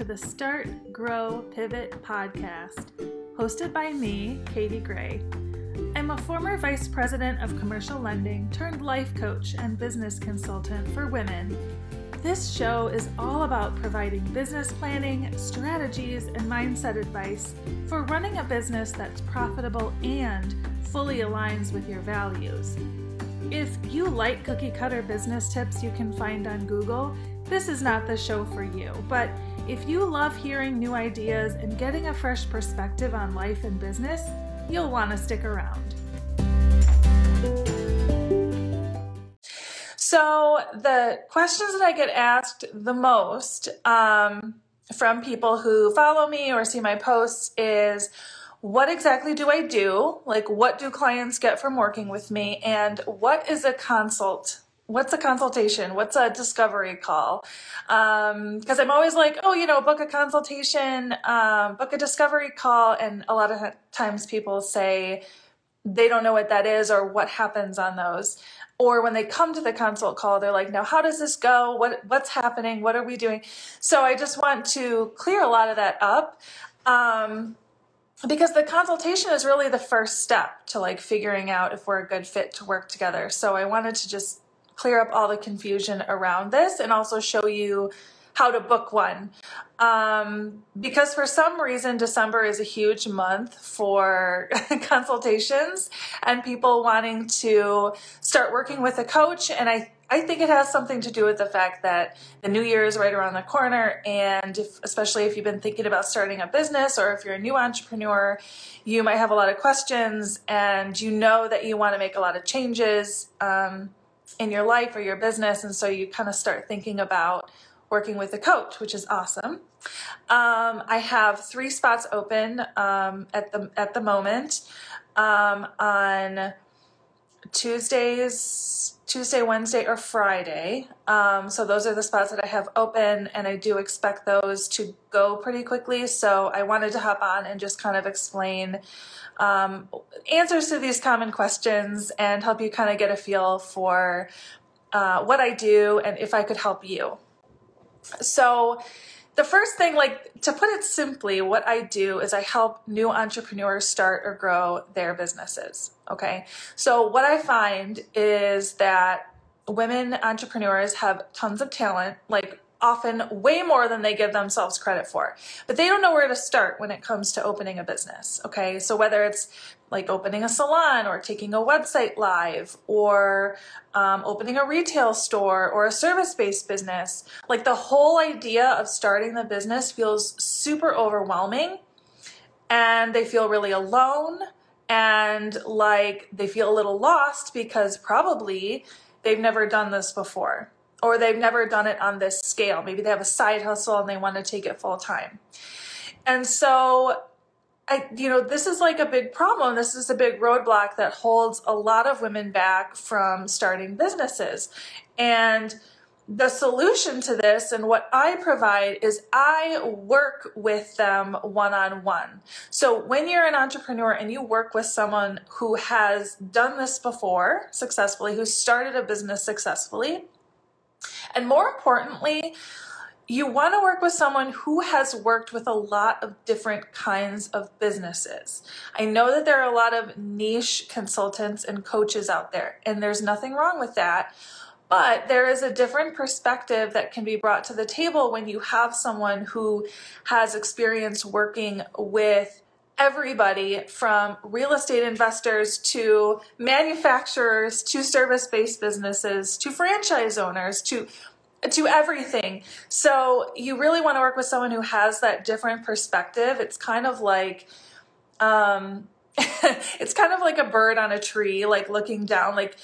to the Start, Grow, Pivot podcast, hosted by me, Katie Gray. I'm a former vice president of commercial lending turned life coach and business consultant for women. This show is all about providing business planning, strategies, and mindset advice for running a business that's profitable and fully aligns with your values. If you like cookie cutter business tips you can find on Google, this is not the show for you. But if you love hearing new ideas and getting a fresh perspective on life and business, you'll want to stick around. So, the questions that I get asked the most um, from people who follow me or see my posts is what exactly do I do? Like, what do clients get from working with me? And what is a consult? What's a consultation? What's a discovery call? Because um, I'm always like, oh, you know, book a consultation, um, book a discovery call. And a lot of times people say they don't know what that is or what happens on those or when they come to the consult call they're like now how does this go what what's happening what are we doing so i just want to clear a lot of that up um, because the consultation is really the first step to like figuring out if we're a good fit to work together. So I wanted to just clear up all the confusion around this and also show you how to book one. Um, because for some reason, December is a huge month for consultations and people wanting to start working with a coach. And I I think it has something to do with the fact that the new year is right around the corner. And if, especially if you've been thinking about starting a business or if you're a new entrepreneur, you might have a lot of questions and you know that you want to make a lot of changes um, in your life or your business. And so you kind of start thinking about working with a coach, which is awesome. Um, I have three spots open um, at the at the moment um, on Tuesdays, Tuesday, Wednesday, or Friday. Um, so those are the spots that I have open, and I do expect those to go pretty quickly. So I wanted to hop on and just kind of explain um, answers to these common questions and help you kind of get a feel for uh, what I do and if I could help you. So the first thing, like to put it simply, what I do is I help new entrepreneurs start or grow their businesses. Okay. So what I find is that women entrepreneurs have tons of talent, like often way more than they give themselves credit for. But they don't know where to start when it comes to opening a business. Okay. So whether it's like opening a salon or taking a website live or um, opening a retail store or a service based business, like the whole idea of starting the business feels super overwhelming and they feel really alone and like they feel a little lost because probably they've never done this before or they've never done it on this scale. Maybe they have a side hustle and they want to take it full time. And so, I, you know, this is like a big problem. This is a big roadblock that holds a lot of women back from starting businesses. And the solution to this and what I provide is I work with them one on one. So when you're an entrepreneur and you work with someone who has done this before successfully, who started a business successfully, and more importantly, you want to work with someone who has worked with a lot of different kinds of businesses. I know that there are a lot of niche consultants and coaches out there, and there's nothing wrong with that. But there is a different perspective that can be brought to the table when you have someone who has experience working with everybody from real estate investors to manufacturers to service-based businesses to franchise owners to to everything. So you really want to work with someone who has that different perspective. It's kind of like um it's kind of like a bird on a tree like looking down like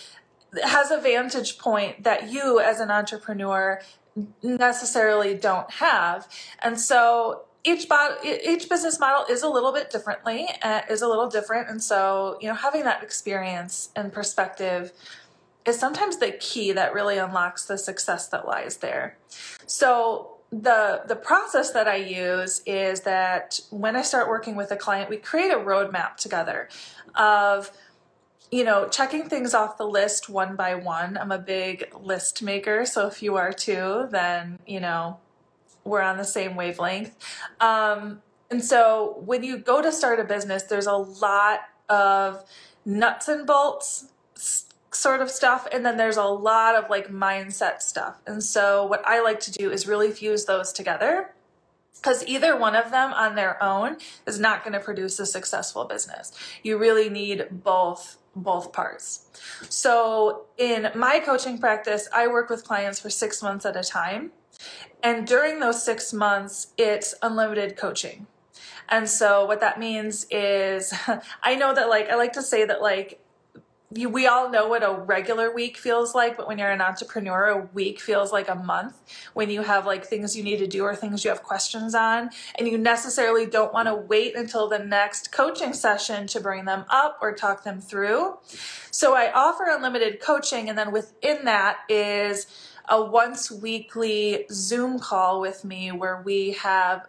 has a vantage point that you as an entrepreneur necessarily don't have. And so each bot, each business model is a little bit differently, uh, is a little different, and so you know having that experience and perspective is sometimes the key that really unlocks the success that lies there. So the the process that I use is that when I start working with a client, we create a roadmap together of you know checking things off the list one by one. I'm a big list maker, so if you are too, then you know we're on the same wavelength. Um, and so when you go to start a business, there's a lot of nuts and bolts sort of stuff and then there's a lot of like mindset stuff. And so what I like to do is really fuse those together because either one of them on their own is not going to produce a successful business. You really need both both parts. So in my coaching practice, I work with clients for 6 months at a time. And during those 6 months, it's unlimited coaching. And so what that means is I know that like I like to say that like you, we all know what a regular week feels like, but when you're an entrepreneur, a week feels like a month when you have like things you need to do or things you have questions on, and you necessarily don't want to wait until the next coaching session to bring them up or talk them through. So I offer unlimited coaching, and then within that is a once weekly Zoom call with me where we have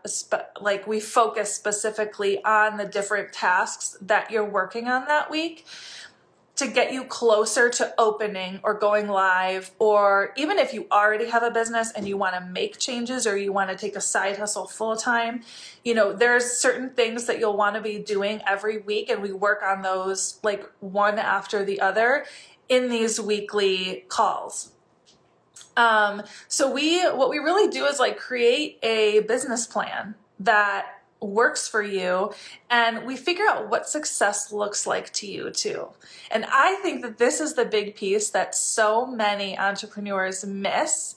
like we focus specifically on the different tasks that you're working on that week to get you closer to opening or going live, or even if you already have a business and you want to make changes or you want to take a side hustle full time, you know, there's certain things that you'll want to be doing every week, and we work on those like one after the other in these weekly calls. Um, so we, what we really do is like create a business plan that works for you and we figure out what success looks like to you too. And I think that this is the big piece that so many entrepreneurs miss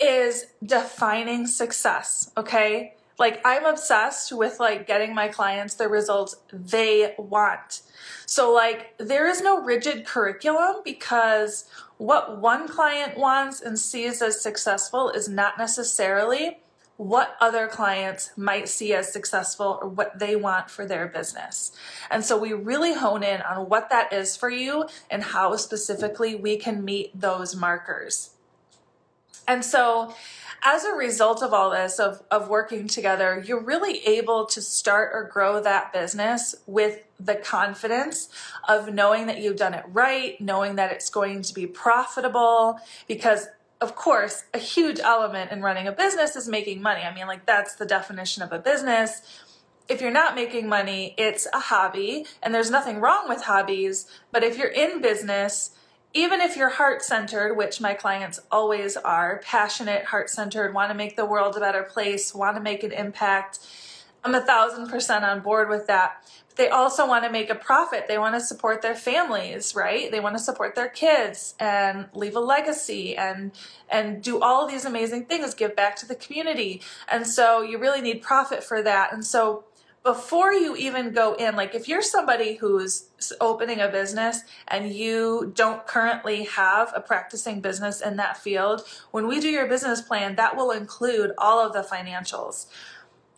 is defining success, okay? Like I'm obsessed with like getting my clients the results they want. So like there is no rigid curriculum because what one client wants and sees as successful is not necessarily what other clients might see as successful or what they want for their business. And so we really hone in on what that is for you and how specifically we can meet those markers. And so as a result of all this, of, of working together, you're really able to start or grow that business with the confidence of knowing that you've done it right, knowing that it's going to be profitable, because of course, a huge element in running a business is making money. I mean, like, that's the definition of a business. If you're not making money, it's a hobby, and there's nothing wrong with hobbies. But if you're in business, even if you're heart centered, which my clients always are passionate, heart centered, want to make the world a better place, want to make an impact, I'm a thousand percent on board with that But they also want to make a profit. They want to support their families, right? They want to support their kids and leave a legacy and and do all of these amazing things, give back to the community. And so you really need profit for that. And so before you even go in, like if you're somebody who's opening a business and you don't currently have a practicing business in that field, when we do your business plan, that will include all of the financials.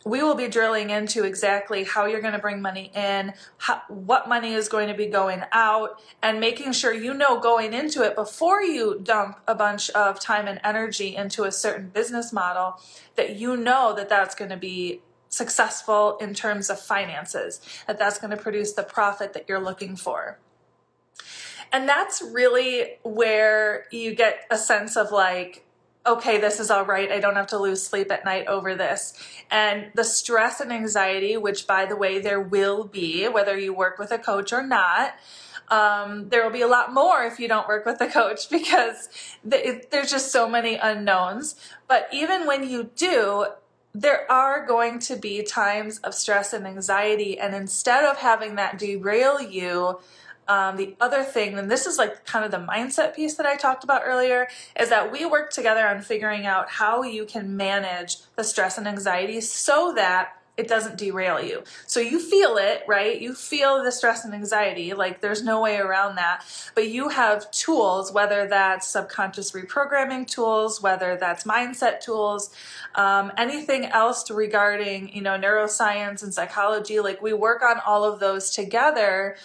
We will be drilling into exactly how you're going to bring money in, how, what money is going to be going out, and making sure you know going into it before you dump a bunch of time and energy into a certain business model that you know that that's going to be successful in terms of finances, that that's going to produce the profit that you're looking for. And that's really where you get a sense of like, okay, this is all right. I don't have to lose sleep at night over this. And the stress and anxiety, which by the way, there will be, whether you work with a coach or not, um, there will be a lot more if you don't work with a coach because it, there's just so many unknowns. But even when you do, there are going to be times of stress and anxiety. And instead of having that derail you, um, the other thing, and this is like kind of the mindset piece that I talked about earlier, is that we work together on figuring out how you can manage the stress and anxiety so that it doesn't derail you. So you feel it, right? You feel the stress and anxiety, like there's no way around that. But you have tools, whether that's subconscious reprogramming tools, whether that's mindset tools, um, anything else regarding, you know, neuroscience and psychology, like we work on all of those together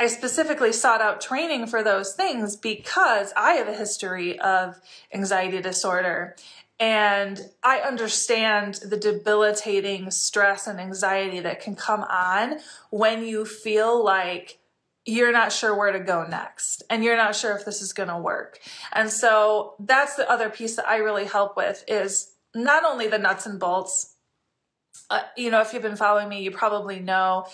I specifically sought out training for those things because I have a history of anxiety disorder. And I understand the debilitating stress and anxiety that can come on when you feel like you're not sure where to go next and you're not sure if this is going to work. And so that's the other piece that I really help with is not only the nuts and bolts, uh, you know, if you've been following me, you probably know,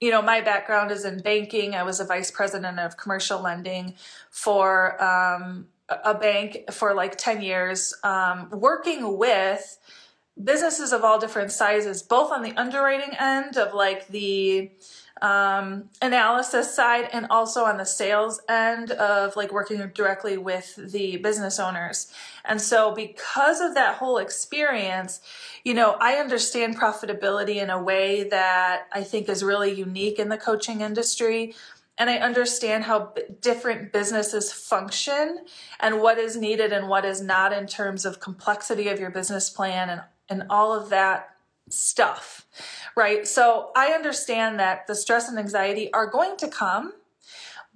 you know, my background is in banking. I was a vice president of commercial lending for um, a bank for like 10 years, um, working with businesses of all different sizes, both on the underwriting end of like the um, analysis side and also on the sales end of like working directly with the business owners. And so, because of that whole experience, you know, I understand profitability in a way that I think is really unique in the coaching industry. And I understand how different businesses function and what is needed and what is not in terms of complexity of your business plan and, and all of that stuff, right? So I understand that the stress and anxiety are going to come,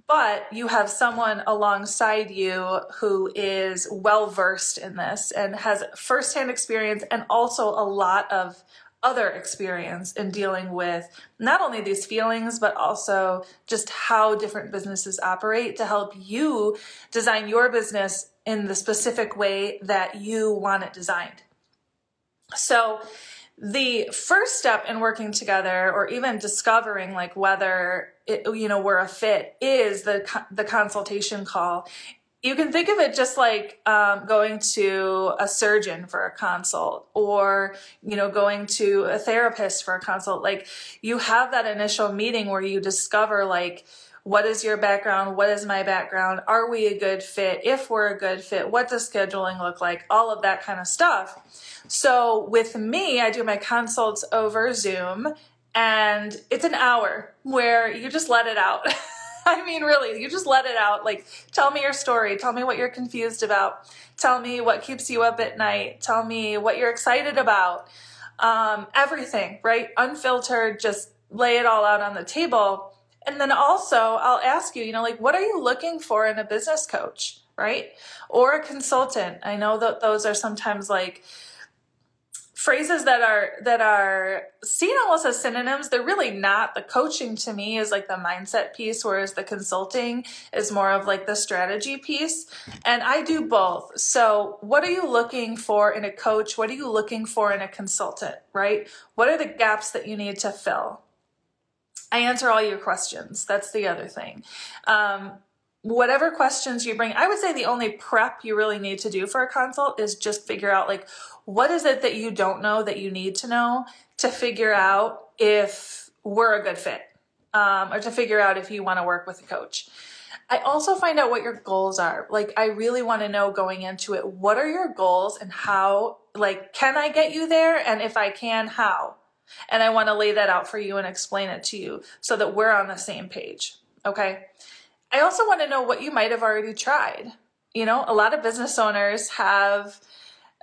but you have someone alongside you who is well versed in this and has firsthand experience and also a lot of other experience in dealing with not only these feelings, but also just how different businesses operate to help you design your business in the specific way that you want it designed. So, the first step in working together or even discovering like whether it, you know we're a fit is the the consultation call you can think of it just like um, going to a surgeon for a consult or you know going to a therapist for a consult. Like you have that initial meeting where you discover like what is your background? What is my background? Are we a good fit? If we're a good fit what does scheduling look like? All of that kind of stuff. So with me, I do my consults over Zoom and it's an hour where you just let it out. I mean, really, you just let it out. Like, tell me your story. Tell me what you're confused about. Tell me what keeps you up at night. Tell me what you're excited about. Um, everything, right? Unfiltered, just lay it all out on the table. And then also, I'll ask you, you know, like, what are you looking for in a business coach, right? Or a consultant. I know that those are sometimes like, phrases that are that are seen almost as synonyms they're really not. The coaching to me is like the mindset piece whereas the consulting is more of like the strategy piece. And i do both. So what are you looking for in a coach? What are you looking for in a consultant right? What are the gaps that you need to fill? I answer all your questions. That's the other thing. Um, whatever questions you bring, I would say the only prep you really need to do for a consult is just figure out like what is it that you don't know that you need to know to figure out if we're a good fit um, or to figure out if you want to work with a coach. I also find out what your goals are. Like, I really want to know going into it, what are your goals and how, like, can I get you there? And if I can, how? And I want to lay that out for you and explain it to you so that we're on the same page. Okay. I also want to know what you might have already tried. You know, a lot of business owners have,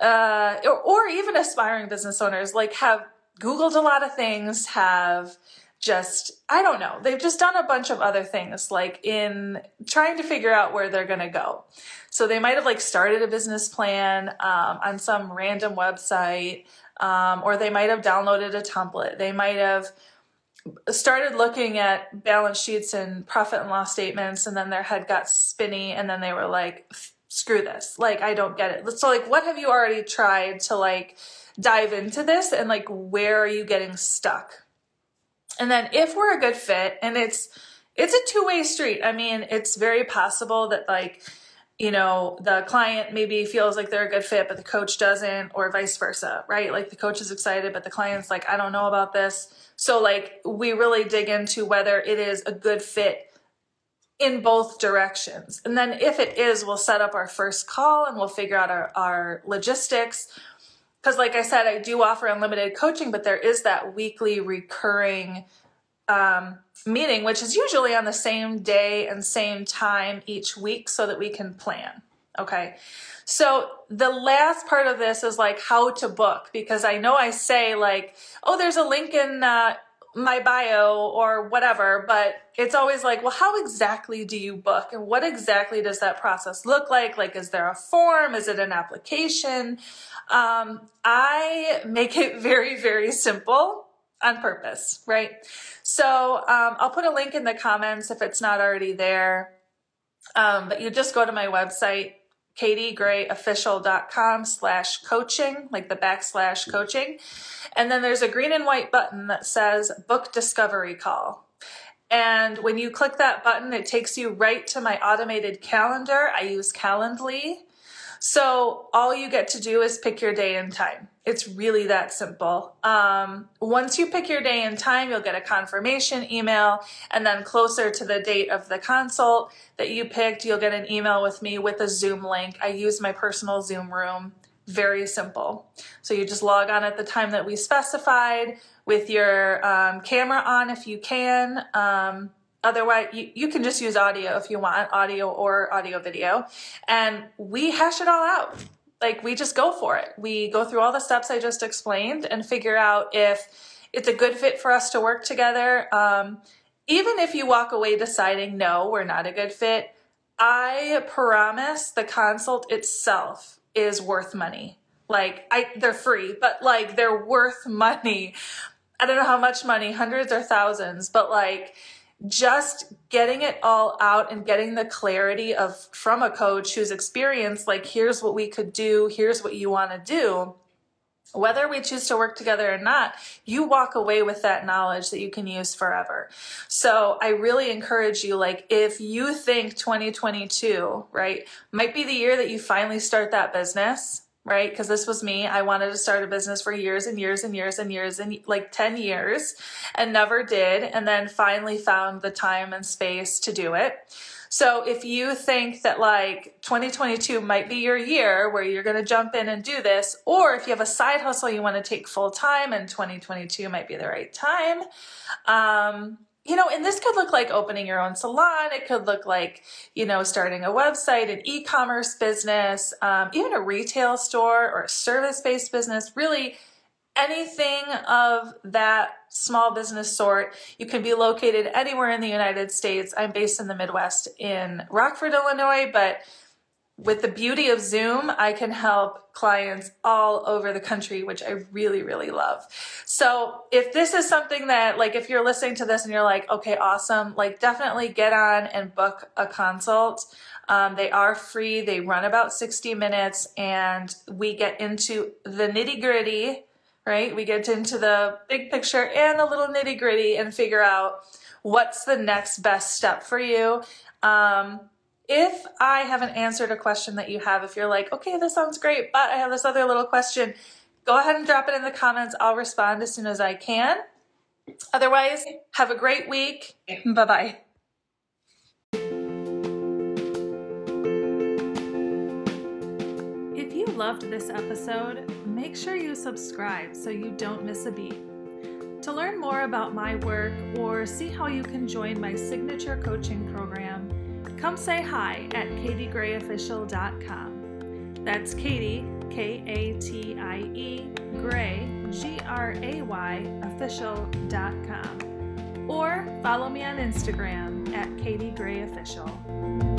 uh, or, or even aspiring business owners, like have Googled a lot of things, have just, I don't know, they've just done a bunch of other things, like in trying to figure out where they're going to go. So they might have like started a business plan um, on some random website, um, or they might have downloaded a template. They might have started looking at balance sheets and profit and loss statements and then their head got spinny and then they were like screw this. Like i don't get it. So like what have you already tried to like dive into this? And like where are you getting stuck? And then if we're a good fit and it's it's a two-way street i mean it's very possible that like you know, the client maybe feels like they're a good fit, but the coach doesn't, or vice versa, right? Like the coach is excited, but the client's like, I don't know about this. So, like, we really dig into whether it is a good fit in both directions. And then, if it is, we'll set up our first call and we'll figure out our, our logistics. Because, like I said, I do offer unlimited coaching, but there is that weekly recurring um, meeting, which is usually on the same day and same time each week so that we can plan. Okay. So the last part of this is like how to book because I know I say like, oh, there's a link in uh, my bio or whatever, but it's always like, well, how exactly do you book and what exactly does that process look like? Like, is there a form? Is it an application? Um, I make it very, very simple on purpose, right? So um, I'll put a link in the comments if it's not already there. Um, but you just go to my website, katiegrayofficial.com slash coaching, like the backslash coaching. And then there's a green and white button that says book discovery call. And when you click that button, it takes you right to my automated calendar. I use Calendly. So all you get to do is pick your day and time. It's really that simple. Um, once you pick your day and time, you'll get a confirmation email, and then closer to the date of the consult that you picked, you'll get an email with me with a Zoom link. I use my personal Zoom room. Very simple. So you just log on at the time that we specified with your um, camera on if you can. Um, Otherwise, you, you can just use audio if you want, audio or audio video. And we hash it all out. Like we just go for it. We go through all the steps I just explained and figure out if it's a good fit for us to work together. Um, even if you walk away deciding, no, we're not a good fit, I promise the consult itself is worth money. Like I they're free, but like they're worth money. I don't know how much money, hundreds or thousands, but like just getting it all out and getting the clarity of from a coach who's experienced like here's what we could do here's what you want to do. Whether we choose to work together or not you walk away with that knowledge that you can use forever. So i really encourage you like if you think 2022 right might be the year that you finally start that business right? Because this was me. I wanted to start a business for years and years and years and years and like 10 years and never did. And then finally found the time and space to do it. So if you think that like 2022 might be your year where you're going to jump in and do this, or if you have a side hustle you want to take full time and 2022 might be the right time, um, you know, and this could look like opening your own salon. It could look like, you know, starting a website, an e commerce business, um, even a retail store or a service based business, really anything of that small business sort. You can be located anywhere in the United States. I'm based in the Midwest in Rockford, Illinois, but with the beauty of Zoom, I can help clients all over the country, which I really, really love. So if this is something that, like, if you're listening to this and you're like, okay, awesome, like, definitely get on and book a consult. Um, they are free, they run about 60 minutes, and we get into the nitty gritty, right? We get into the big picture and the little nitty gritty and figure out what's the next best step for you. Um, if I haven't answered a question that you have, if you're like, okay, this sounds great, but I have this other little question, go ahead and drop it in the comments. I'll respond as soon as I can. Otherwise, have a great week. Bye bye. If you loved this episode, make sure you subscribe so you don't miss a beat. To learn more about my work or see how you can join my signature coaching program, come say hi at katiegrayofficial.com. That's Katie, K A T I E, Gray, G R A Y, official.com. Or follow me on Instagram at katiegrayofficial. Official.